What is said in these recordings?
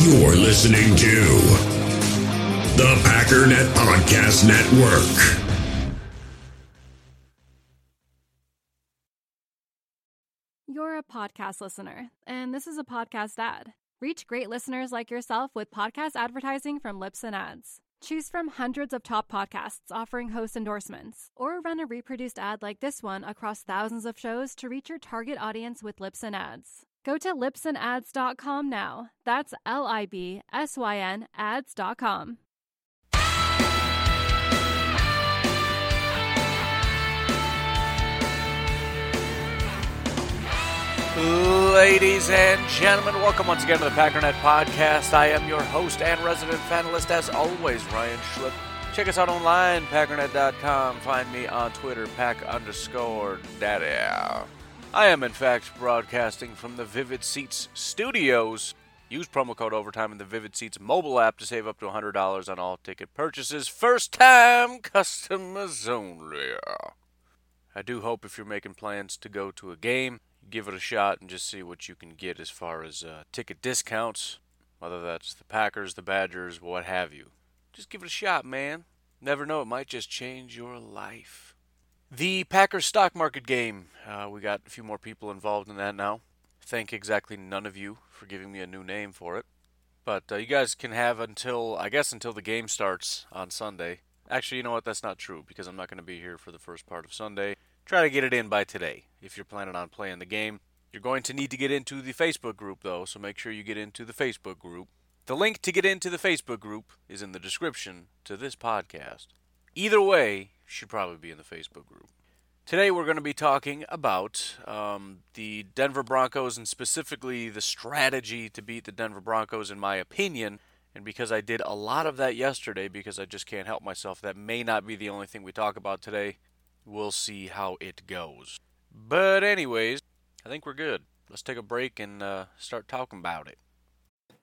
You're listening to the Packernet Podcast Network. You're a podcast listener, and this is a podcast ad. Reach great listeners like yourself with podcast advertising from Libsyn Ads. Choose from hundreds of top podcasts offering host endorsements, or run a reproduced ad like this one across thousands of shows to reach your target audience with Libsyn Ads. Go to libsynads.com now. That's L I B S Y N ads.com. Ladies and gentlemen, welcome once again to the Packernet Podcast. I am your host and resident panelist, as always, Ryan Schlip. Check us out online, packernet.com. Find me on Twitter, pack underscore daddy. I am, in fact, broadcasting from the Vivid Seats studios. Use promo code OVERTIME in the Vivid Seats mobile app to save up to $100 on all ticket purchases. First time customers only. I do hope if you're making plans to go to a game, give it a shot and just see what you can get as far as uh, ticket discounts, whether that's the Packers, the Badgers, what have you. Just give it a shot, man. Never know, it might just change your life. The Packers stock market game. Uh, we got a few more people involved in that now. Thank exactly none of you for giving me a new name for it. But uh, you guys can have until, I guess, until the game starts on Sunday. Actually, you know what? That's not true because I'm not going to be here for the first part of Sunday. Try to get it in by today if you're planning on playing the game. You're going to need to get into the Facebook group though, so make sure you get into the Facebook group. The link to get into the Facebook group is in the description to this podcast. Either way, should probably be in the Facebook group. Today we're going to be talking about um, the Denver Broncos and specifically the strategy to beat the Denver Broncos, in my opinion. And because I did a lot of that yesterday, because I just can't help myself, that may not be the only thing we talk about today. We'll see how it goes. But, anyways, I think we're good. Let's take a break and uh, start talking about it.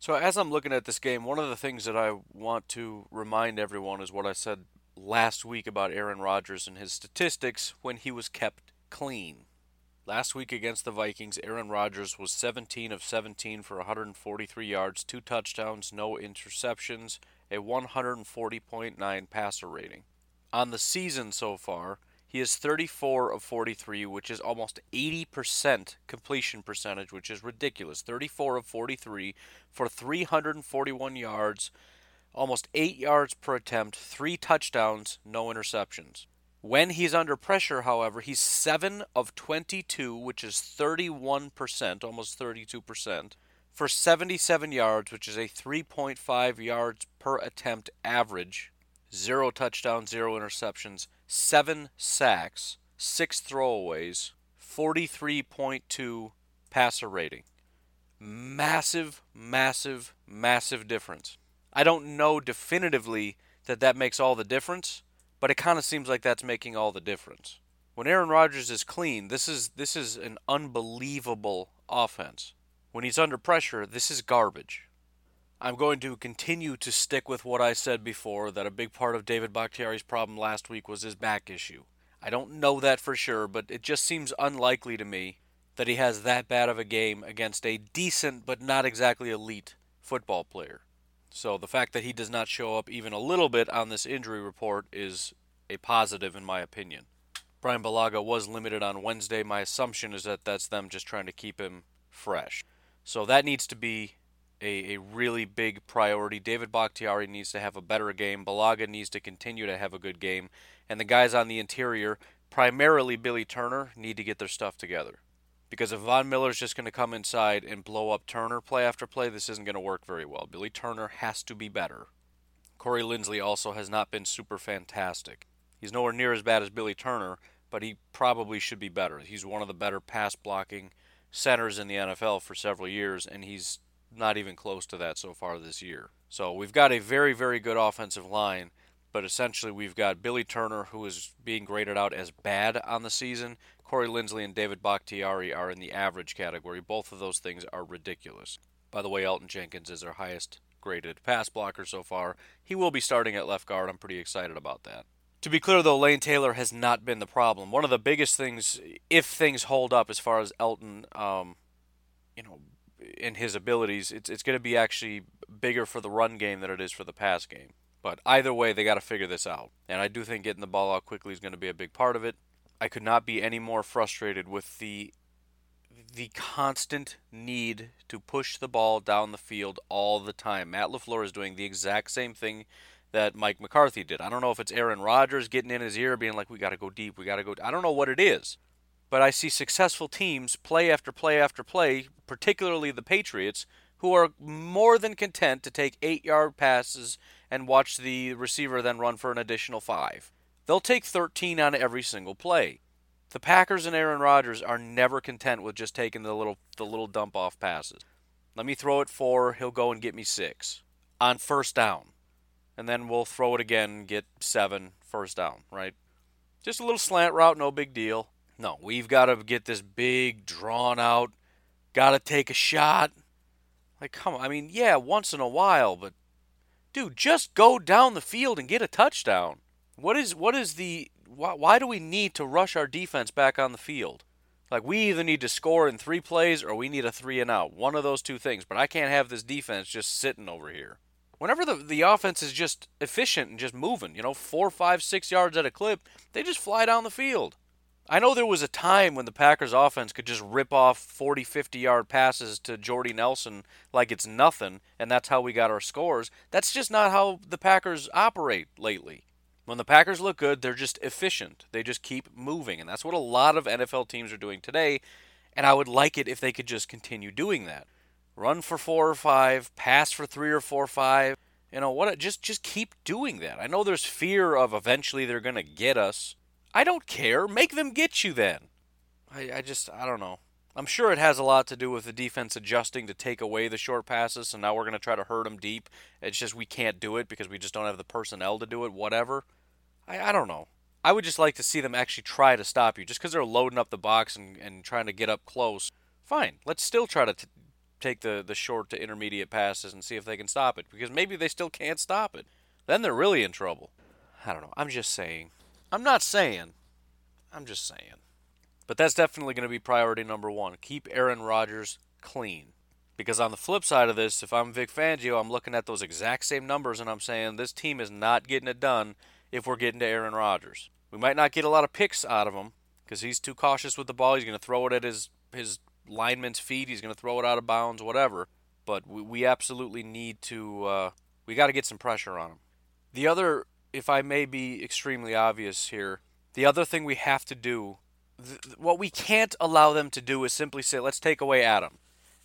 So, as I'm looking at this game, one of the things that I want to remind everyone is what I said last week about Aaron Rodgers and his statistics when he was kept clean. Last week against the Vikings, Aaron Rodgers was 17 of 17 for 143 yards, two touchdowns, no interceptions, a 140.9 passer rating. On the season so far, he is 34 of 43, which is almost 80% completion percentage, which is ridiculous. 34 of 43 for 341 yards, almost 8 yards per attempt, 3 touchdowns, no interceptions. When he's under pressure, however, he's 7 of 22, which is 31%, almost 32%, for 77 yards, which is a 3.5 yards per attempt average. Zero touchdowns, zero interceptions, seven sacks, six throwaways, 43.2 passer rating. Massive, massive, massive difference. I don't know definitively that that makes all the difference, but it kind of seems like that's making all the difference. When Aaron Rodgers is clean, this is this is an unbelievable offense. When he's under pressure, this is garbage. I'm going to continue to stick with what I said before that a big part of David Bakhtiari's problem last week was his back issue. I don't know that for sure, but it just seems unlikely to me that he has that bad of a game against a decent but not exactly elite football player. So the fact that he does not show up even a little bit on this injury report is a positive in my opinion. Brian Bulaga was limited on Wednesday. My assumption is that that's them just trying to keep him fresh. So that needs to be a, a really big priority. David Bakhtiari needs to have a better game. Bulaga needs to continue to have a good game. And the guys on the interior, primarily Billy Turner, need to get their stuff together. Because if Von Miller's just going to come inside and blow up Turner play after play, this isn't going to work very well. Billy Turner has to be better. Corey Linsley also has not been super fantastic. He's nowhere near as bad as Billy Turner, but he probably should be better. He's one of the better pass blocking centers in the NFL for several years, and he's not even close to that so far this year. So we've got a very, very good offensive line, but essentially we've got Billy Turner, who is being graded out as bad on the season. Corey Linsley and David Bakhtiari are in the average category. Both of those things are ridiculous. By the way, Elgton Jenkins is our highest graded pass blocker so far. He will be starting at left guard. I'm pretty excited about that. To be clear, though, Lane Taylor has not been the problem. One of the biggest things, if things hold up as far as Elgton, um, you know, in his abilities, it's it's going to be actually bigger for the run game than it is for the pass game. But either way, they got to figure this out. And I do think getting the ball out quickly is going to be a big part of it. I could not be any more frustrated with the the constant need to push the ball down the field all the time. Matt LaFleur is doing the exact same thing that Mike McCarthy did. I don't know if it's Aaron Rodgers getting in his ear being like we got to go deep, we got to go I don't know what it is. But I see successful teams play after play after play, particularly the Patriots, who are more than content to take 8-yard passes and watch the receiver then run for an additional 5. They'll take 13 on every single play. The Packers and Aaron Rodgers are never content with just taking the little the little dump off passes. Let me throw it 4, he'll go and get me 6 on first down and then we'll throw it again get seven first down, right? Just a little slant route, no big deal. No, we've got to get this big, drawn out, got to take a shot. Like, come on. I mean, yeah, once in a while, but dude, just go down the field and get a touchdown. What is what is the why, why do we need to rush our defense back on the field? Like we either need to score in three plays or we need a three and out. One of those two things. But I can't have this defense just sitting over here whenever the, the offense is just efficient and just moving, you know, four, five, six yards at a clip, they just fly down the field. I know there was a time when the Packers offense could just rip off 40, 50 yard passes to Jordy Nelson like it's nothing, and that's how we got our scores. That's just not how the Packers operate lately. When the Packers look good, they're just efficient. They just keep moving, and that's what a lot of NFL teams are doing today. And I would like it if they could just continue doing that run for four or five, pass for three or four or five. You know what? Just just keep doing that. I know there's fear of eventually they're gonna get us. I don't care. Make them get you then. I, I just I don't know. I'm sure it has a lot to do with the defense adjusting to take away the short passes, and now we're going to try to hurt them deep. It's just we can't do it because we just don't have the personnel to do it. Whatever. I, I don't know. I would just like to see them actually try to stop you. Just because they're loading up the box and, and trying to get up close, fine. Let's still try to t- take the, the short to intermediate passes and see if they can stop it because maybe they still can't stop it. Then they're really in trouble. I don't know. I'm just saying. I'm not saying. I'm just saying. But that's definitely going to be priority number one. Keep Aaron Rodgers clean. Because on the flip side of this, if I'm Vic Fangio, I'm looking at those exact same numbers and I'm saying this team is not getting it done if we're getting to Aaron Rodgers. We might not get a lot of picks out of him because he's too cautious with the ball. He's going to throw it at his his lineman's feet. He's going to throw it out of bounds, whatever. But we, we absolutely need to. Uh, we got to get some pressure on him. The other, if I may be extremely obvious here, the other thing we have to do, th- what we can't allow them to do is simply say, let's take away Adam.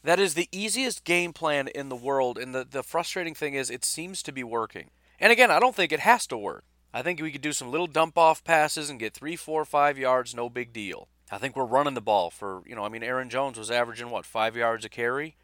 That is the easiest game plan in the world, and the, the frustrating thing is it seems to be working. And again, I don't think it has to work. I think we could do some little dump off passes and get three, four, five yards, no big deal. I think we're running the ball for, you know, I mean, Aaron Jones was averaging, what, five yards a carry?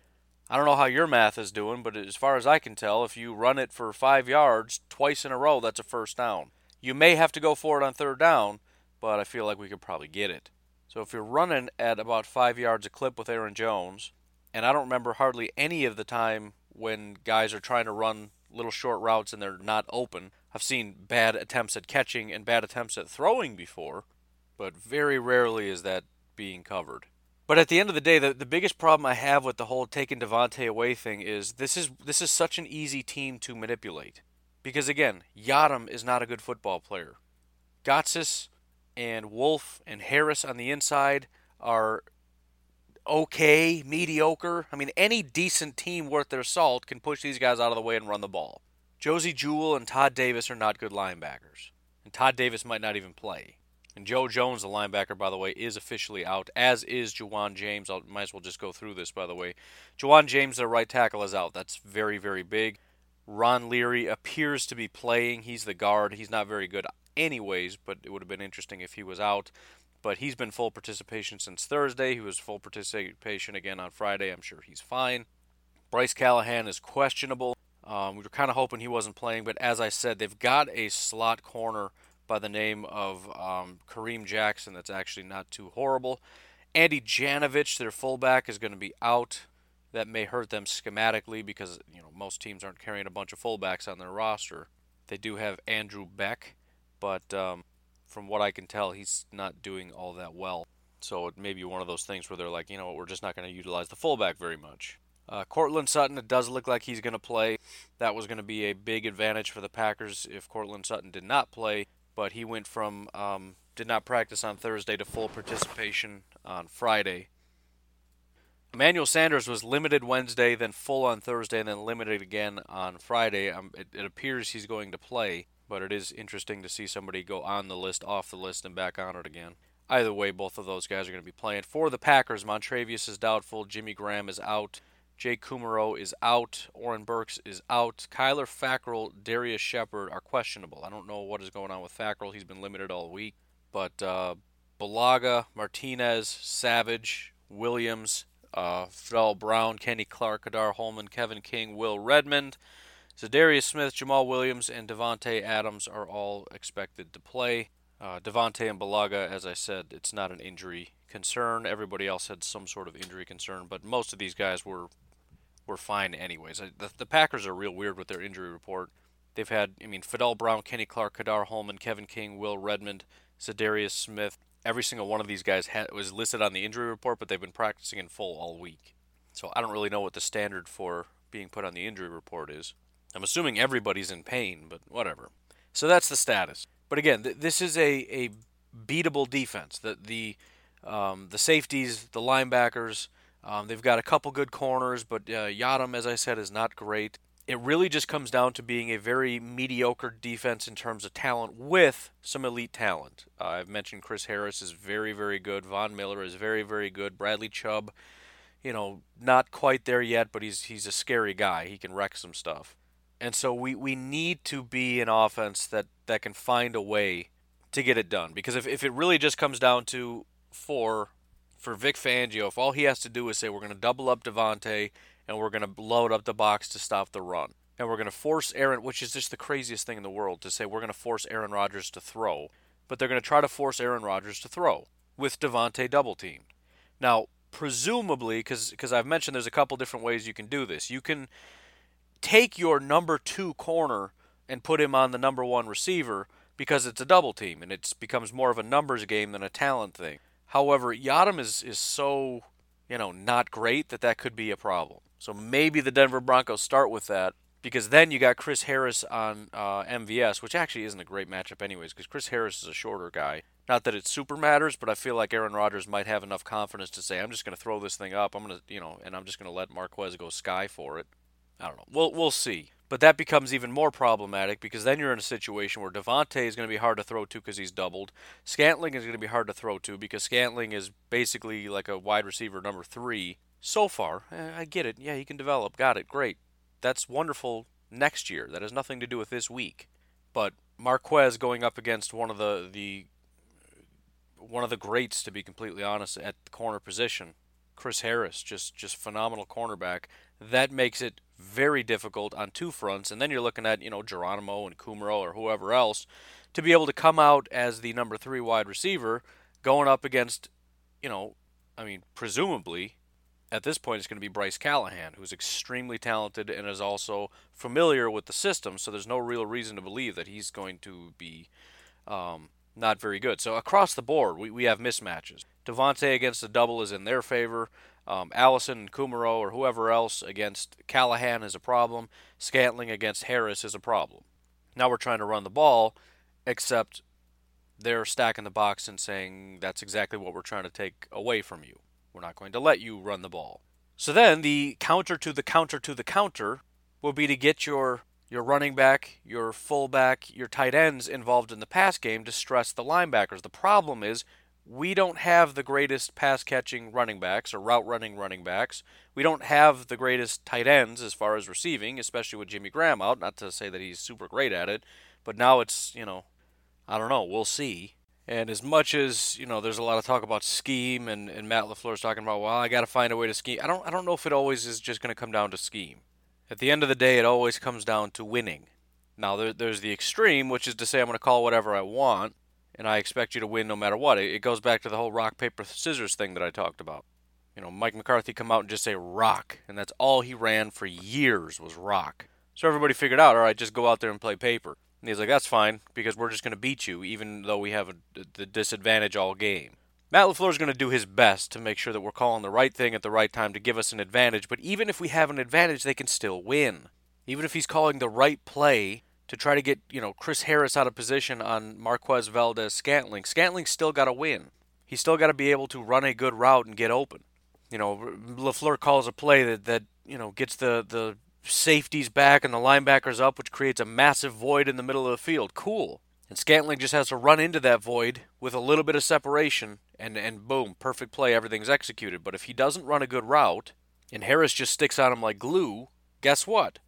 I don't know how your math is doing, but as far as I can tell, if you run it for five yards twice in a row, that's a first down. You may have to go for it on third down, but I feel like we could probably get it. So if you're running at about five yards a clip with Aaron Jones, and I don't remember hardly any of the time when guys are trying to run little short routes and they're not open. I've seen bad attempts at catching and bad attempts at throwing before, but very rarely is that being covered. But at the end of the day, the, the biggest problem I have with the whole taking Davante away thing is this is this is such an easy team to manipulate. Because again, Yiadom is not a good football player. Gotsis and Wolfe and Harris on the inside are okay, mediocre. I mean, any decent team worth their salt can push these guys out of the way and run the ball. Josey Jewell and Todd Davis are not good linebackers. And Todd Davis might not even play. And Joe Jones, the linebacker, by the way, is officially out, as is Ja'Wuan James. I might as well just go through this, by the way. Ja'Wuan James, the right tackle, is out. That's very, very big. Ron Leary appears to be playing. He's the guard. He's not very good, anyways, but it would have been interesting if he was out. But he's been full participation since Thursday. He was full participation again on Friday. I'm sure he's fine. Bryce Callahan is questionable. Um, we were kind of hoping he wasn't playing, but as I said, they've got a slot corner by the name of um, Kareem Jackson that's actually not too horrible. Andy Janovich, their fullback, is going to be out. That may hurt them schematically because you know most teams aren't carrying a bunch of fullbacks on their roster. They do have Andrew Beck, but um, from what I can tell, he's not doing all that well. So it may be one of those things where they're like, you know, we're just not going to utilize the fullback very much. Uh, Courtland Sutton, it does look like he's going to play. That was going to be a big advantage for the Packers if Courtland Sutton did not play but he went from um, did not practice on Thursday to full participation on Friday. Emmanuel Sanders was limited Wednesday, then full on Thursday, and then limited again on Friday. Um, it, it appears he's going to play, but it is interesting to see somebody go on the list, off the list, and back on it again. Either way, both of those guys are going to be playing. For the Packers, Montravius is doubtful. Jimmy Graham is out. Jake Kumerow is out. Oren Burks is out. Kyler Fackrell, Darrius Shepherd are questionable. I don't know what is going on with Fackrell. He's been limited all week. But uh, Bulaga, Martinez, Savage, Williams, uh, Fadol Brown, Kenny Clark, Ka'dar Hollman, Kevin King, Will Redmond, Za'Darius Smith, Jamaal Williams, and Davante Adams are all expected to play. Uh, Davante and Bulaga, as I said, it's not an injury concern. Everybody else had some sort of injury concern, but most of these guys were were fine anyways. The, the Packers are real weird with their injury report. They've had, I mean, Fadol Brown, Kenny Clark, Ka'dar Hollman, Kevin King, Will Redmond, Za'Darius Smith. Every single one of these guys had, was listed on the injury report, but they've been practicing in full all week. So I don't really know what the standard for being put on the injury report is. I'm assuming everybody's in pain, but whatever. So that's the status. But again, th- this is a, a beatable defense. The the um, the safeties, the linebackers, um, they've got a couple good corners, but uh, Yiadom, as I said, is not great. It really just comes down to being a very mediocre defense in terms of talent with some elite talent. Uh, I've mentioned Chris Harris is very, very good. Von Miller is very, very good. Bradley Chubb, you know, not quite there yet, but he's he's a scary guy. He can wreck some stuff. And so we, we need to be an offense that, that can find a way to get it done. Because if, if it really just comes down to four for Vic Fangio, if all he has to do is say we're going to double up Davante and we're going to load up the box to stop the run, and we're going to force Aaron, which is just the craziest thing in the world to say we're going to force Aaron Rodgers to throw, but they're going to try to force Aaron Rodgers to throw with Davante double teamed. Now, presumably, because I've mentioned there's a couple different ways you can do this. You can take your number two corner and put him on the number one receiver because it's a double team and it becomes more of a numbers game than a talent thing. However, Yiadom is, is so, you know, not great that that could be a problem. So maybe the Denver Broncos start with that because then you got Chris Harris on uh, MVS, which actually isn't a great matchup anyways because Chris Harris is a shorter guy. Not that it super matters, but I feel like Aaron Rodgers might have enough confidence to say, I'm just going to throw this thing up. I'm going to, you know, and I'm just going to let Marquez go sky for it. I don't know. We'll, we'll see. But that becomes even more problematic because then you're in a situation where Davante is going to be hard to throw to because he's doubled. Scantling is going to be hard to throw to because Scantling is basically like a wide receiver number three. So far, eh, I get it. Yeah, he can develop. Got it. Great. That's wonderful next year. That has nothing to do with this week. But Marquez going up against one of the the one of the greats, to be completely honest, at the corner position, Chris Harris, just just phenomenal cornerback. That makes it very difficult on two fronts. And then you're looking at, you know, Geronimo and Kumerow or whoever else to be able to come out as the number three wide receiver going up against, you know, I mean, presumably at this point, it's going to be Bryce Callahan, who's extremely talented and is also familiar with the system. So there's no real reason to believe that he's going to be um, not very good. So across the board, we, we have mismatches. Davante against the double is in their favor. Um, Allison and Kumerow or whoever else against Callahan is a problem. Scantling against Harris is a problem. Now we're trying to run the ball, except they're stacking the box and saying that's exactly what we're trying to take away from you. We're not going to let you run the ball. So then the counter to the counter to the counter will be to get your your running back, your fullback, your tight ends involved in the pass game to stress the linebackers. The problem is we don't have the greatest pass catching running backs or route running running backs. We don't have the greatest tight ends as far as receiving, especially with Jimmy Graham out. Not to say that he's super great at it, but now it's, you know, I don't know. We'll see. And as much as you know, there's a lot of talk about scheme, and, and Matt Lafleur's talking about, well, I got to find a way to scheme. I don't, I don't know if it always is just going to come down to scheme. At the end of the day, it always comes down to winning. Now, there, there's the extreme, which is to say, I'm going to call whatever I want, and I expect you to win no matter what. It, goes back to the whole rock paper scissors thing that I talked about. You know, Mike McCarthy come out and just say rock, and that's all he ran for years was rock. So everybody figured out, all right, just go out there and play paper. And he's like, that's fine, because we're just going to beat you, even though we have a, the disadvantage all game. Matt LaFleur is going to do his best to make sure that we're calling the right thing at the right time to give us an advantage, but even if we have an advantage, they can still win. Even if he's calling the right play to try to get, you know, Chris Harris out of position on Marquez Valdes Scantling, Scantling's still got to win. He's still got to be able to run a good route and get open. You know, LaFleur calls a play that, that you know, gets the, the safeties back and the linebackers up, which creates a massive void in the middle of the field. Cool. And Scantling just has to run into that void with a little bit of separation, and, and boom, perfect play, everything's executed. But if he doesn't run a good route, and Harris just sticks on him like glue, guess what?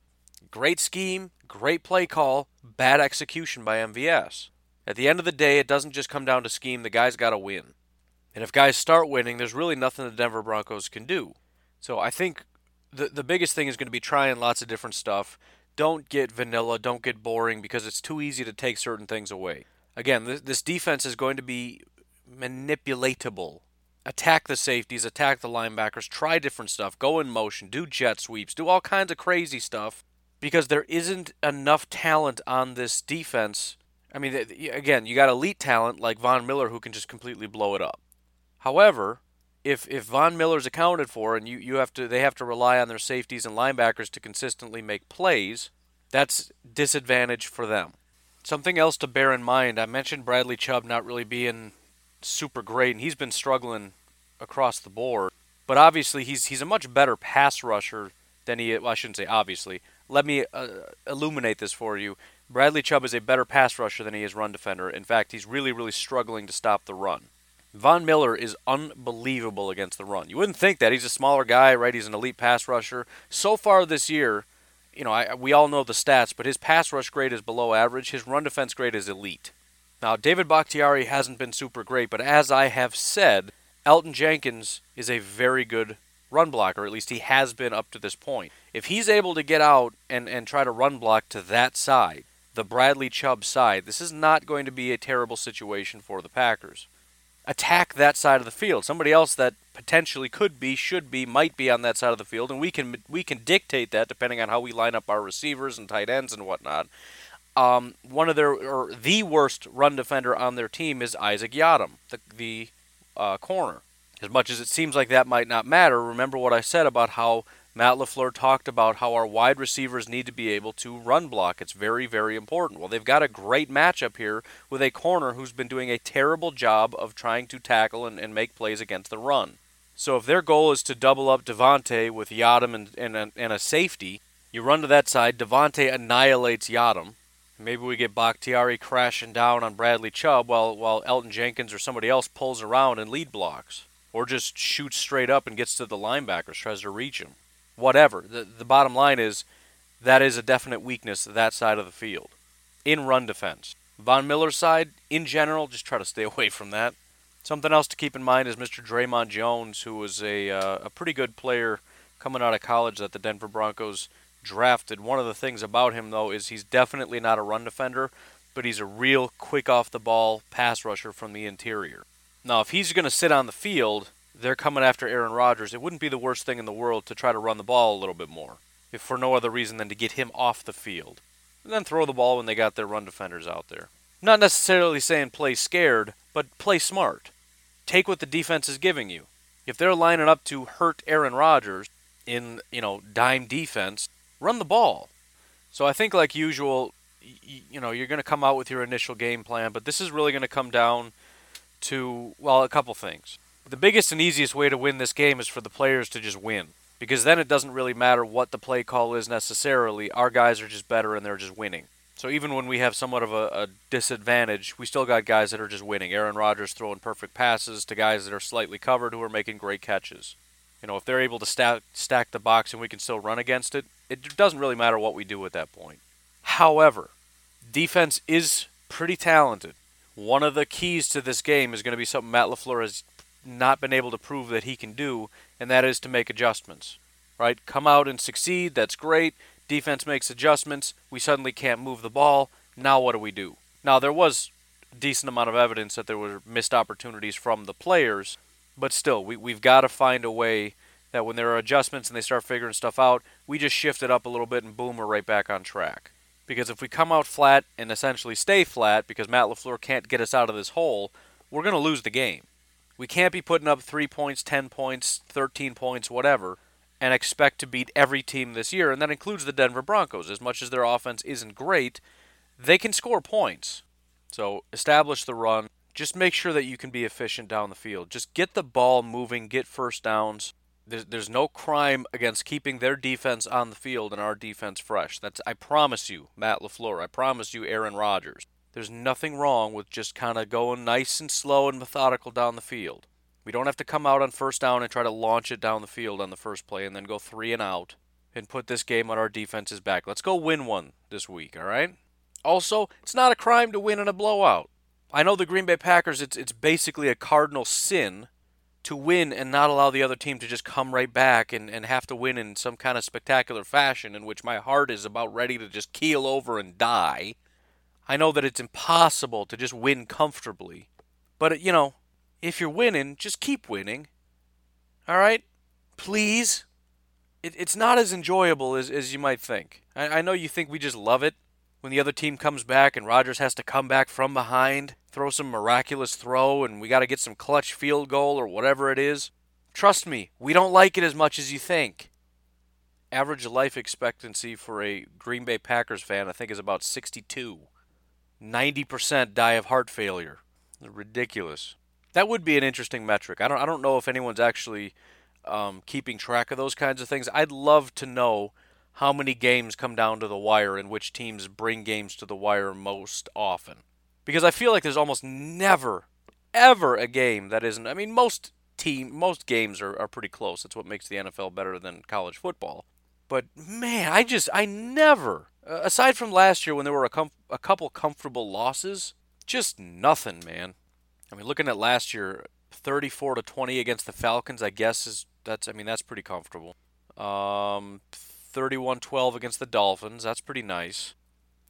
Great scheme, great play call, bad execution by MVS. At the end of the day, it doesn't just come down to scheme, the guy's got to win. And if guys start winning, there's really nothing the Denver Broncos can do. So I think the the biggest thing is going to be trying lots of different stuff. Don't get vanilla, don't get boring because it's too easy to take certain things away. Again, this, this defense is going to be manipulatable. Attack the safeties, attack the linebackers, try different stuff, go in motion, do jet sweeps, do all kinds of crazy stuff because there isn't enough talent on this defense. I mean, again, you got elite talent like Von Miller who can just completely blow it up. However, if if Von Miller's accounted for and you, you have to they have to rely on their safeties and linebackers to consistently make plays, that's disadvantage for them. Something else to bear in mind, I mentioned Bradley Chubb not really being super great and he's been struggling across the board. But obviously he's he's a much better pass rusher than he well, I shouldn't say obviously. Let me uh, illuminate this for you. Bradley Chubb is a better pass rusher than he is run defender. In fact, he's really really struggling to stop the run. Von Miller is unbelievable against the run. You wouldn't think that. He's a smaller guy, right? He's an elite pass rusher. So far this year, you know, I, we all know the stats, but his pass rush grade is below average. His run defense grade is elite. Now, David Bakhtiari hasn't been super great, but as I have said, Elgton Jenkins is a very good run blocker. At least he has been up to this point. If he's able to get out and, and try to run block to that side, the Bradley Chubb side, this is not going to be a terrible situation for the Packers attack that side of the field. Somebody else that potentially could be, should be, might be on that side of the field, and we can we can dictate that depending on how we line up our receivers and tight ends and whatnot. Um, one of their or the worst run defender on their team is Isaac Yiadom, the the uh, corner. As much as it seems like that might not matter, remember what I said about how Matt LaFleur talked about how our wide receivers need to be able to run block. It's very, very important. Well, they've got a great matchup here with a corner who's been doing a terrible job of trying to tackle and, and make plays against the run. So if their goal is to double up Davante with Yiadom and, and, a, and a safety, you run to that side, Davante annihilates Yiadom. Maybe we get Bakhtiari crashing down on Bradley Chubb while, while Elgton Jenkins or somebody else pulls around and lead blocks. Or just shoots straight up and gets to the linebackers, tries to reach him whatever. The, the bottom line is that is a definite weakness that side of the field in run defense. Von Miller's side, in general, just try to stay away from that. Something else to keep in mind is Mr. Dre'Mont Jones, who was a, uh, a pretty good player coming out of college that the Denver Broncos drafted. One of the things about him, though, is he's definitely not a run defender, but he's a real quick off the ball pass rusher from the interior. Now, if he's going to sit on the field, they're coming after Aaron Rodgers, it wouldn't be the worst thing in the world to try to run the ball a little bit more, if for no other reason than to get him off the field. And then throw the ball when they got their run defenders out there. Not necessarily saying play scared, but play smart. Take what the defense is giving you. If they're lining up to hurt Aaron Rodgers in, you know, dime defense, run the ball. So I think like usual, you know, you're going to come out with your initial game plan, but this is really going to come down to well, a couple things. The biggest and easiest way to win this game is for the players to just win. Because then it doesn't really matter what the play call is necessarily. Our guys are just better and they're just winning. So even when we have somewhat of a, a, disadvantage, we still got guys that are just winning. Aaron Rodgers throwing perfect passes to guys that are slightly covered who are making great catches. You know, if they're able to stack stack the box and we can still run against it, it doesn't really matter what we do at that point. However, defense is pretty talented. One of the keys to this game is going to be something Matt LaFleur has not been able to prove that he can do, and that is to make adjustments. Right? Come out and succeed, that's great. Defense makes adjustments. We suddenly can't move the ball. Now what do we do? Now there was a decent amount of evidence that there were missed opportunities from the players, but still, we, we've got to find a way that when there are adjustments and they start figuring stuff out, we just shift it up a little bit and boom, we're right back on track. Because if we come out flat and essentially stay flat because Matt LaFleur can't get us out of this hole, we're going to lose the game. We can't be putting up 3 points, 10 points, 13 points, whatever, and expect to beat every team this year, and that includes the Denver Broncos. As much as their offense isn't great, they can score points. So establish the run. Just make sure that you can be efficient down the field. Just get the ball moving, get first downs. There's, there's no crime against keeping their defense on the field and our defense fresh. That's I promise you, Matt LaFleur. I promise you, Aaron Rodgers. There's nothing wrong with just kind of going nice and slow and methodical down the field. We don't have to come out on first down and try to launch it down the field on the first play and then go three and out and put this game on our defense's back. Let's go win one this week, all right? Also, it's not a crime to win in a blowout. I know the Green Bay Packers, it's, it's basically a cardinal sin to win and not allow the other team to just come right back and, and have to win in some kind of spectacular fashion in which my heart is about ready to just keel over and die. I know that it's impossible to just win comfortably. But, you know, if you're winning, just keep winning. All right? Please. It, it's not as enjoyable as, as you might think. I, I know you think we just love it when the other team comes back and Rodgers has to come back from behind, throw some miraculous throw, and we got to get some clutch field goal or whatever it is. Trust me, we don't like it as much as you think. Average life expectancy for a Green Bay Packers fan, I think, is about 62. 90% die of heart failure. Ridiculous. That would be an interesting metric. I don't I don't know if anyone's actually um, keeping track of those kinds of things. I'd love to know how many games come down to the wire and which teams bring games to the wire most often. Because I feel like there's almost never, ever a game that isn't. I mean, most team, most games are, are pretty close. That's what makes the NFL better than college football. But man, I just I never, uh, aside from last year when there were a, com- a couple comfortable losses, just nothing, man. I mean, looking at last year, 34 to 20 against the Falcons, I guess is that's I mean that's pretty comfortable. Um, 31-12 against the Dolphins, that's pretty nice.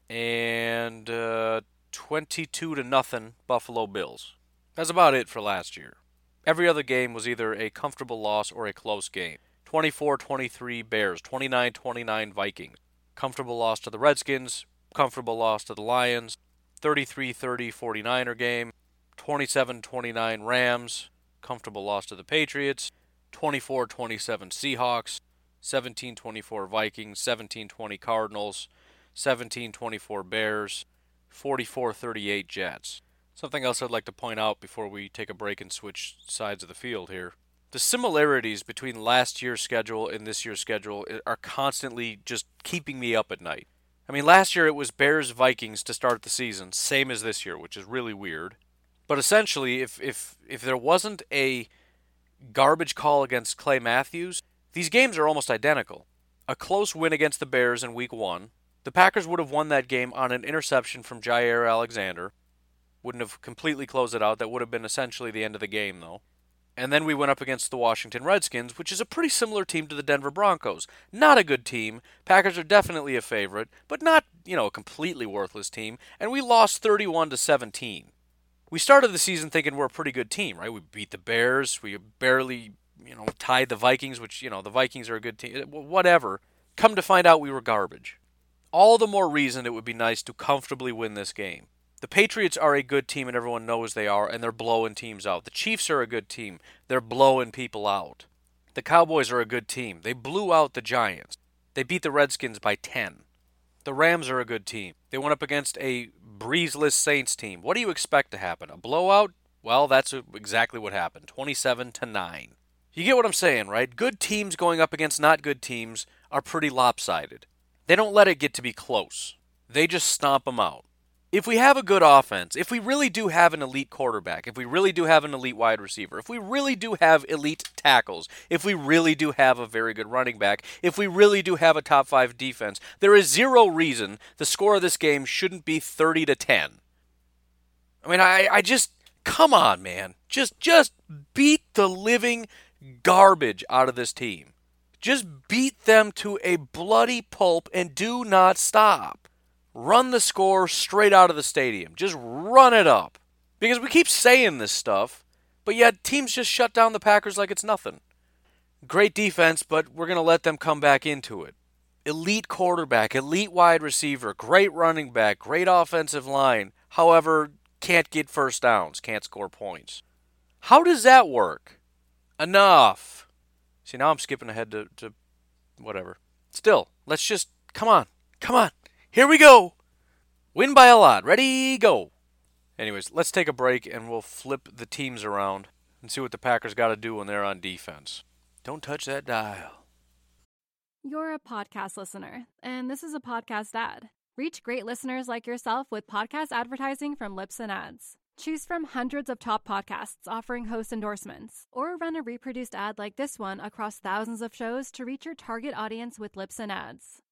And uh, 22 to nothing Buffalo Bills. That's about it for last year. Every other game was either a comfortable loss or a close game. 24-23 Bears, 29-29 Vikings. Comfortable loss to the Redskins, comfortable loss to the Lions, 33-30 49er game, 27 29 Rams, comfortable loss to the Patriots, 24 27 Seahawks, 17 24 Vikings, 17 20 Cardinals, 17 24 Bears, 44 38 Jets. Something else I'd like to point out before we take a break and switch sides of the field here. The similarities between last year's schedule and this year's schedule are constantly just keeping me up at night. I mean, last year it was Bears Vikings to start the season, same as this year, which is really weird. But essentially, if if if there wasn't a garbage call against Clay Matthews, these games are almost identical. A close win against the Bears in Week One. The Packers would have won that game on an interception from Jaire Alexander. Wouldn't have completely closed it out. That would have been essentially the end of the game, though. And then we went up against the Washington Redskins, which is a pretty similar team to the Denver Broncos. Not a good team. Packers are definitely a favorite, but not, you know, a completely worthless team. And we lost 31 to 17. We started the season thinking we're a pretty good team, right? We beat the Bears. We barely, you know, tied the Vikings, which, you know, the Vikings are a good team. Whatever. Come to find out we were garbage. All the more reason it would be nice to comfortably win this game. The Patriots are a good team and everyone knows they are, and they're blowing teams out. The Chiefs are a good team. They're blowing people out. The Cowboys are a good team. They blew out the Giants. They beat the Redskins by 10. The Rams are a good team. They went up against a breezeless Saints team. What do you expect to happen? A blowout? Well, that's exactly what happened. 27 to 9. You get what I'm saying, right? Good teams going up against not good teams are pretty lopsided. They don't let it get to be close. They just stomp them out if we have a good offense, if we really do have an elite quarterback, if we really do have an elite wide receiver, if we really do have elite tackles, if we really do have a very good running back, if we really do have a top 5 defense, there is zero reason the score of this game shouldn't be 30 to 10. I mean, I I just come on, man. Just just beat the living garbage out of this team. Just beat them to a bloody pulp and do not stop. Run the score straight out of the stadium. Just run it up. Because we keep saying this stuff, but yet teams just shut down the Packers like it's nothing. Great defense, but we're going to let them come back into it. Elite quarterback, elite wide receiver, great running back, great offensive line. However, can't get first downs, can't score points. How does that work? Enough. See, now I'm skipping ahead to, to whatever. Still, let's just, come on, come on. Here we go. Win by a lot. Ready, go. Anyways, let's take a break and we'll flip the teams around and see what the Packers got to do when they're on defense. Don't touch that dial. You're a podcast listener, and this is a podcast ad. Reach great listeners like yourself with podcast advertising from Libsyn Ads. Choose from hundreds of top podcasts offering host endorsements, or run a reproduced ad like this one across thousands of shows to reach your target audience with Libsyn Ads.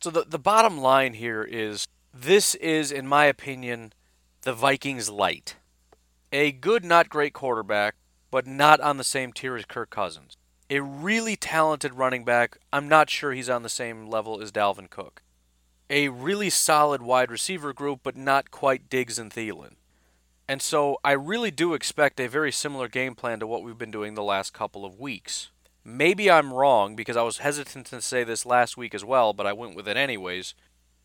So the the bottom line here is this is, in my opinion, the Vikings light. A good, not great quarterback, but not on the same tier as Kirk Cousins. A really talented running back. I'm not sure he's on the same level as Dalvin Cook. A really solid wide receiver group, but not quite Diggs and Thielen. And so I really do expect a very similar game plan to what we've been doing the last couple of weeks. Maybe I'm wrong because I was hesitant to say this last week as well, but I went with it anyways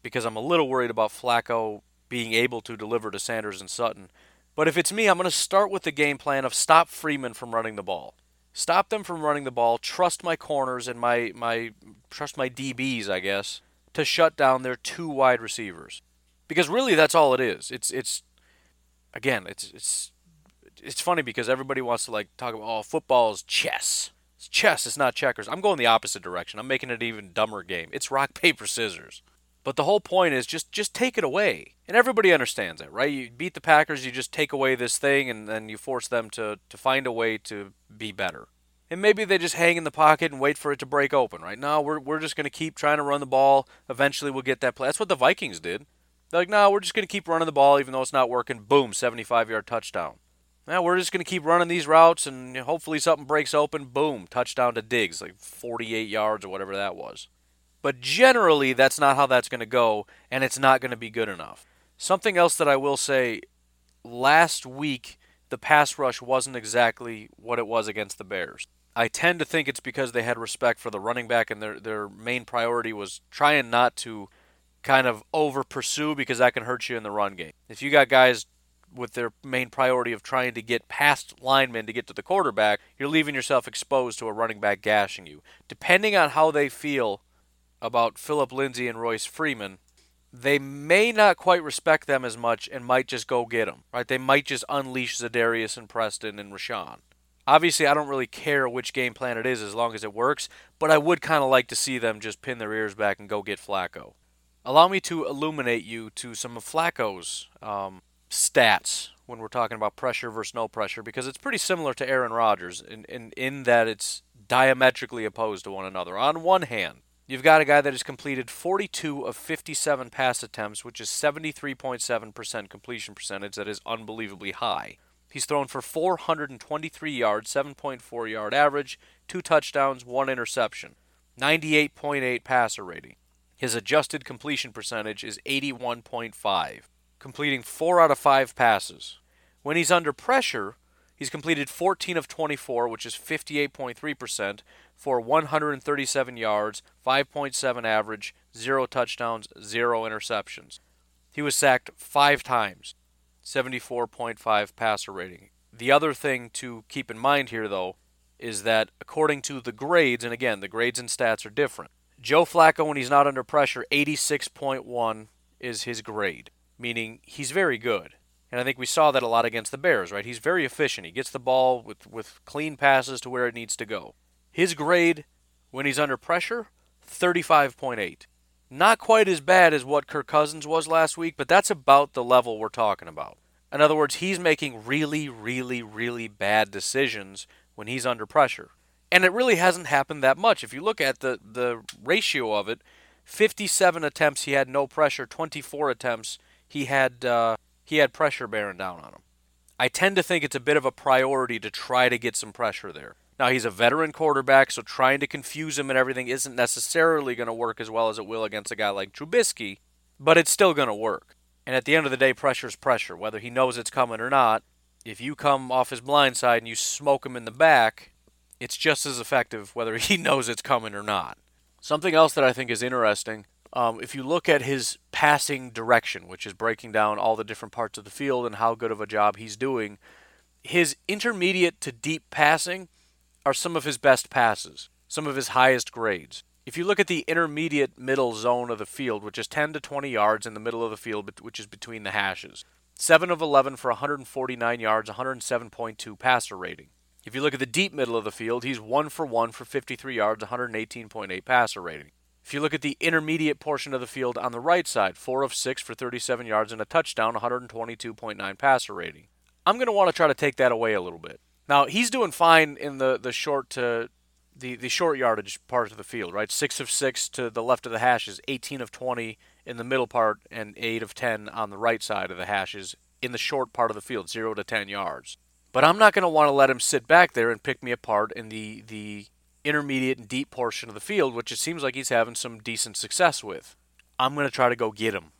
because I'm a little worried about Flacco being able to deliver to Sanders and Sutton. But if it's me, I'm going to start with the game plan of stop Freeman from running the ball. Stop them from running the ball. Trust my corners and my my trust my DBs, I guess, to shut down their two wide receivers. Because really that's all it is. It's it's again, it's it's it's funny because everybody wants to like talk about oh football is chess. It's chess, it's not checkers. I'm going the opposite direction. I'm making it an even dumber game. It's rock, paper, scissors. But the whole point is just just take it away. And everybody understands that, right? You beat the Packers, you just take away this thing and then you force them to, to find a way to be better. And maybe they just hang in the pocket and wait for it to break open, right? No, we're, we're just going to keep trying to run the ball. Eventually we'll get that play. That's what the Vikings did. They're like, no, we're just going to keep running the ball even though it's not working. Boom, 75 yard touchdown. Now we're just going to keep running these routes, and hopefully something breaks open. Boom, touchdown to Diggs, like 48 yards or whatever that was. But generally, that's not how that's going to go, and it's not going to be good enough. Something else that I will say last week, the pass rush wasn't exactly what it was against the Bears. I tend to think it's because they had respect for the running back, and their, their main priority was trying not to kind of over pursue because that can hurt you in the run game. If you got guys with their main priority of trying to get past linemen to get to the quarterback, you're leaving yourself exposed to a running back gashing you. Depending on how they feel about Phillip Lindsay and Royce Freeman, they may not quite respect them as much and might just go get them. Right? They might just unleash Za'Darius and Preston and Rashan. Obviously, I don't really care which game plan it is as long as it works, but I would kind of like to see them just pin their ears back and go get Flacco. Allow me to illuminate you to some of Flacco's um, stats when we're talking about pressure versus no pressure because it's pretty similar to Aaron Rodgers in, in, in that it's diametrically opposed to one another. On one hand, you've got a guy that has completed 42 of 57 pass attempts, which is 73.7% completion percentage. That is unbelievably high. He's thrown for 423 yards, 7.4 yard average, two touchdowns, one interception, 98.8 passer rating. His adjusted completion percentage is 81.5, completing 4 out of 5 passes. When he's under pressure, he's completed 14 of 24, which is 58.3%, for 137 yards, 5.7 average, 0 touchdowns, 0 interceptions. He was sacked 5 times, 74.5 passer rating. The other thing to keep in mind here, though, is that according to the grades, and again, the grades and stats are different. Joe Flacco, when he's not under pressure, 86.1 is his grade, meaning he's very good. And I think we saw that a lot against the Bears, right? He's very efficient. He gets the ball with, with clean passes to where it needs to go. His grade, when he's under pressure, 35.8. Not quite as bad as what Kirk Cousins was last week, but that's about the level we're talking about. In other words, he's making really, really, really bad decisions when he's under pressure. And it really hasn't happened that much. If you look at the, the ratio of it, 57 attempts he had no pressure, 24 attempts he had uh, he had pressure bearing down on him. I tend to think it's a bit of a priority to try to get some pressure there. Now, he's a veteran quarterback, so trying to confuse him and everything isn't necessarily going to work as well as it will against a guy like Trubisky, but it's still going to work. And at the end of the day, pressure's pressure, whether he knows it's coming or not. If you come off his blind side and you smoke him in the back, it's just as effective whether he knows it's coming or not. Something else that I think is interesting um, if you look at his passing direction, which is breaking down all the different parts of the field and how good of a job he's doing, his intermediate to deep passing are some of his best passes, some of his highest grades. If you look at the intermediate middle zone of the field, which is 10 to 20 yards in the middle of the field, which is between the hashes, 7 of 11 for 149 yards, 107.2 passer rating. If you look at the deep middle of the field, he's 1 for 1 for 53 yards, 118.8 passer rating. If you look at the intermediate portion of the field on the right side, 4 of 6 for 37 yards and a touchdown, 122.9 passer rating. I'm going to want to try to take that away a little bit. Now he's doing fine in the the short to the the short yardage part of the field, right? Six of six to the left of the hashes, 18 of 20 in the middle part, and eight of 10 on the right side of the hashes in the short part of the field, zero to 10 yards. But I'm not going to want to let him sit back there and pick me apart in the the intermediate and deep portion of the field, which it seems like he's having some decent success with. I'm going to try to go get him.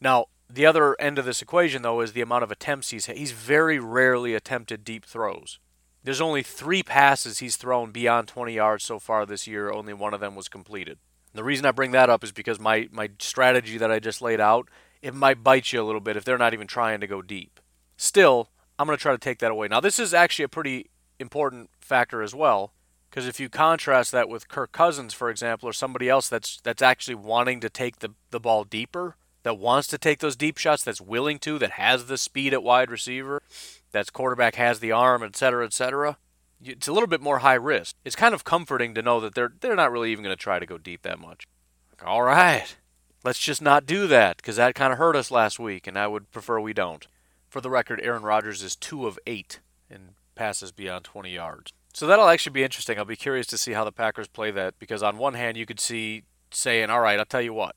Now, the other end of this equation, though, is the amount of attempts he's he's very rarely attempted deep throws. There's only three passes he's thrown beyond 20 yards so far this year. Only one of them was completed. The reason I bring that up is because my, my strategy that I just laid out, it might bite you a little bit if they're not even trying to go deep. Still, I'm going to try to take that away. Now, this is actually a pretty important factor as well, because if you contrast that with Kirk Cousins, for example, or somebody else that's that's actually wanting to take the, the ball deeper, that wants to take those deep shots, that's willing to, that has the speed at wide receiver, that's quarterback has the arm, et cetera, et cetera, it's a little bit more high risk. It's kind of comforting to know that they're they're not really even going to try to go deep that much. Like, all right, let's just not do that because that kind of hurt us last week, and I would prefer we don't. For the record, Aaron Rodgers is two of eight in passes beyond 20 yards. So that'll actually be interesting. I'll be curious to see how the Packers play that because on one hand, you could see saying, "All right, I'll tell you what,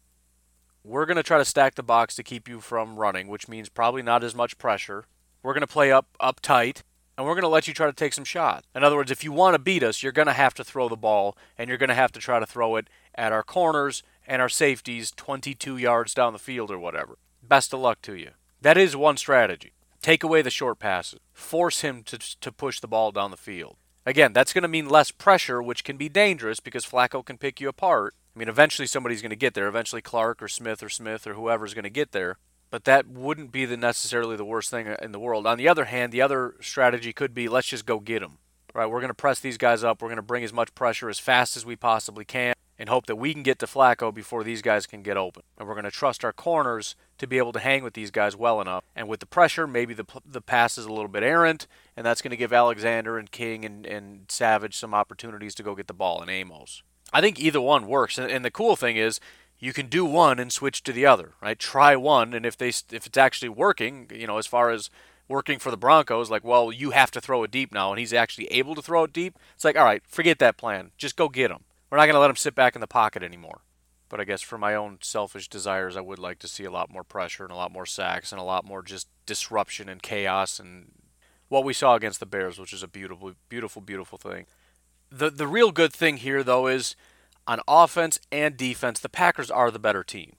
we're going to try to stack the box to keep you from running, which means probably not as much pressure. We're going to play up up tight, and we're going to let you try to take some shots. In other words, if you want to beat us, you're going to have to throw the ball, and you're going to have to try to throw it at our corners and our safeties 22 yards down the field or whatever. Best of luck to you. That is one strategy. Take away the short passes. Force him to, to push the ball down the field. Again, that's going to mean less pressure, which can be dangerous because Flacco can pick you apart. I mean, eventually somebody's going to get there. Eventually Clark or Smith or Smith or whoever's going to get there but that wouldn't be the necessarily the worst thing in the world. On the other hand, the other strategy could be let's just go get them. Right, we're going to press these guys up. We're going to bring as much pressure as fast as we possibly can and hope that we can get to Flacco before these guys can get open. And we're going to trust our corners to be able to hang with these guys well enough. And with the pressure, maybe the the pass is a little bit errant, and that's going to give Alexander and King and, and Savage some opportunities to go get the ball and Amos. I think either one works. And, and the cool thing is, you can do one and switch to the other, right? Try one, and if they if it's actually working, you know, as far as working for the Broncos, like, well, you have to throw it deep now, and he's actually able to throw it deep. It's like, all right, forget that plan. Just go get him. We're not going to let him sit back in the pocket anymore. But I guess for my own selfish desires, I would like to see a lot more pressure and a lot more sacks and a lot more just disruption and chaos and what we saw against the Bears, which is a beautiful, beautiful, beautiful thing. The the real good thing here though is on offense and defense, the Packers are the better team.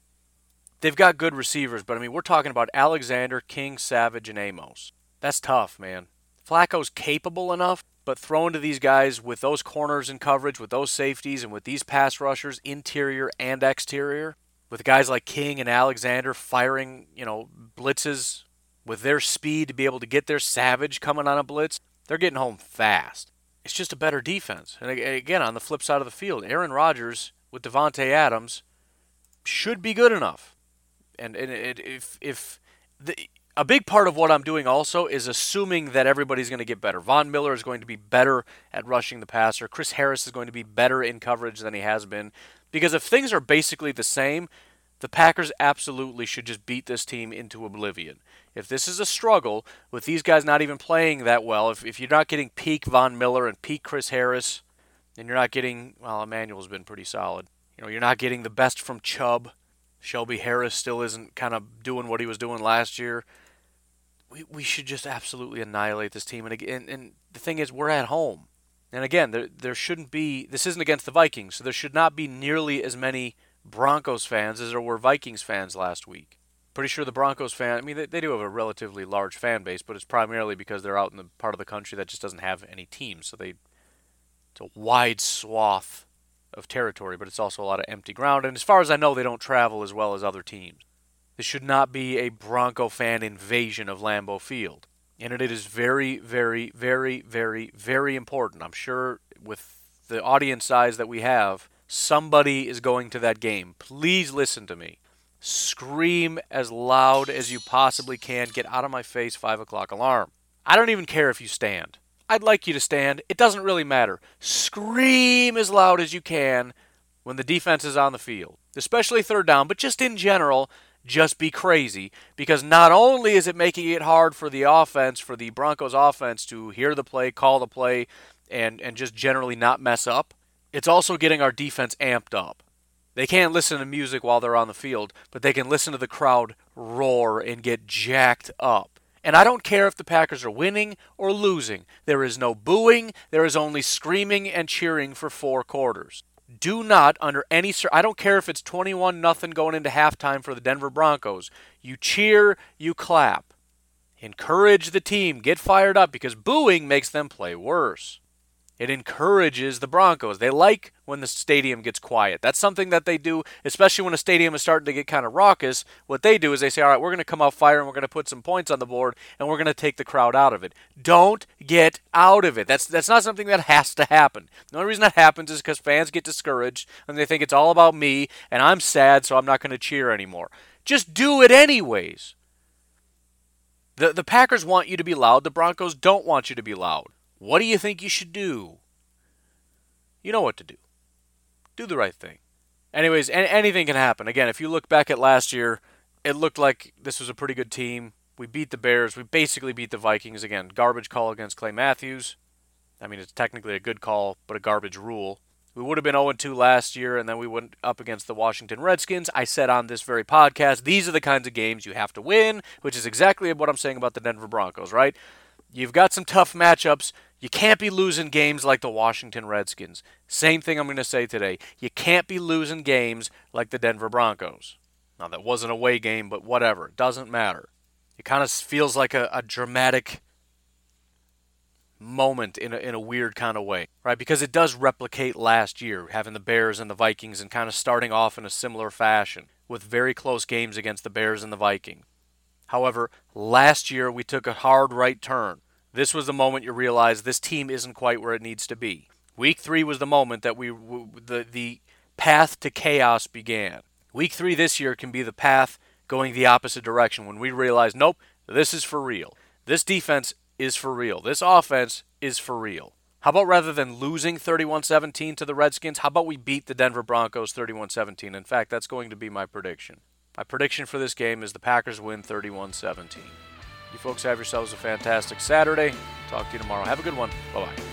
They've got good receivers, but I mean, we're talking about Alexander, King, Savage, and Amos. That's tough, man. Flacco's capable enough, but throwing to these guys with those corners in coverage, with those safeties, and with these pass rushers, interior and exterior, with guys like King and Alexander firing, you know, blitzes with their speed to be able to get their Savage coming on a blitz, they're getting home fast it's just a better defense. And again, on the flip side of the field, Aaron Rodgers with Davante Adams should be good enough. And, and it, if if the, a big part of what I'm doing also is assuming that everybody's going to get better. Von Miller is going to be better at rushing the passer. Chris Harris is going to be better in coverage than he has been. Because if things are basically the same, the Packers absolutely should just beat this team into oblivion. If this is a struggle with these guys not even playing that well, if, if you're not getting peak Von Miller and peak Chris Harris, and you're not getting, well, Emmanuel's been pretty solid. You know, you're not getting the best from Chubb. Shelby Harris still isn't kind of doing what he was doing last year. We, we should just absolutely annihilate this team. And, and, and the thing is, we're at home. And again, there, there shouldn't be, this isn't against the Vikings, so there should not be nearly as many Broncos fans as there were Vikings fans last week pretty sure the Broncos fan. I mean, they, they do have a relatively large fan base, but it's primarily because they're out in the part of the country that just doesn't have any teams. So they, it's a wide swath of territory, but it's also a lot of empty ground. And as far as I know, they don't travel as well as other teams. This should not be a Bronco fan invasion of Lambeau Field. And it is very, very, very, very, very important. I'm sure with the audience size that we have, somebody is going to that game. Please listen to me. Scream as loud as you possibly can. Get out of my face, 5 o'clock alarm. I don't even care if you stand. I'd like you to stand. It doesn't really matter. Scream as loud as you can when the defense is on the field, especially third down, but just in general, just be crazy because not only is it making it hard for the offense, for the Broncos offense to hear the play, call the play, and, and just generally not mess up, it's also getting our defense amped up. They can't listen to music while they're on the field, but they can listen to the crowd roar and get jacked up. And I don't care if the Packers are winning or losing. There is no booing, there is only screaming and cheering for four quarters. Do not under any I don't care if it's 21 nothing going into halftime for the Denver Broncos. You cheer, you clap. Encourage the team, get fired up because booing makes them play worse. It encourages the Broncos. They like when the stadium gets quiet. That's something that they do, especially when a stadium is starting to get kind of raucous. What they do is they say, all right, we're going to come out fire and we're going to put some points on the board and we're going to take the crowd out of it. Don't get out of it. That's, that's not something that has to happen. The only reason that happens is because fans get discouraged and they think it's all about me and I'm sad, so I'm not going to cheer anymore. Just do it anyways. The, the Packers want you to be loud, the Broncos don't want you to be loud. What do you think you should do? You know what to do. Do the right thing. Anyways, anything can happen. Again, if you look back at last year, it looked like this was a pretty good team. We beat the Bears. We basically beat the Vikings. Again, garbage call against Clay Matthews. I mean, it's technically a good call, but a garbage rule. We would have been 0 2 last year, and then we went up against the Washington Redskins. I said on this very podcast, these are the kinds of games you have to win, which is exactly what I'm saying about the Denver Broncos, right? You've got some tough matchups. You can't be losing games like the Washington Redskins. Same thing I'm going to say today. You can't be losing games like the Denver Broncos. Now, that was not a away game, but whatever. It doesn't matter. It kind of feels like a, a dramatic moment in a, in a weird kind of way, right? Because it does replicate last year, having the Bears and the Vikings and kind of starting off in a similar fashion with very close games against the Bears and the Vikings. However, last year we took a hard right turn this was the moment you realize this team isn't quite where it needs to be. Week three was the moment that we the the path to chaos began. Week three this year can be the path going the opposite direction when we realize, nope, this is for real. This defense is for real. This offense is for real. How about rather than losing 31 17 to the Redskins, how about we beat the Denver Broncos 31 17? In fact, that's going to be my prediction. My prediction for this game is the Packers win 31 17. You folks have yourselves a fantastic Saturday. Talk to you tomorrow. Have a good one. Bye bye.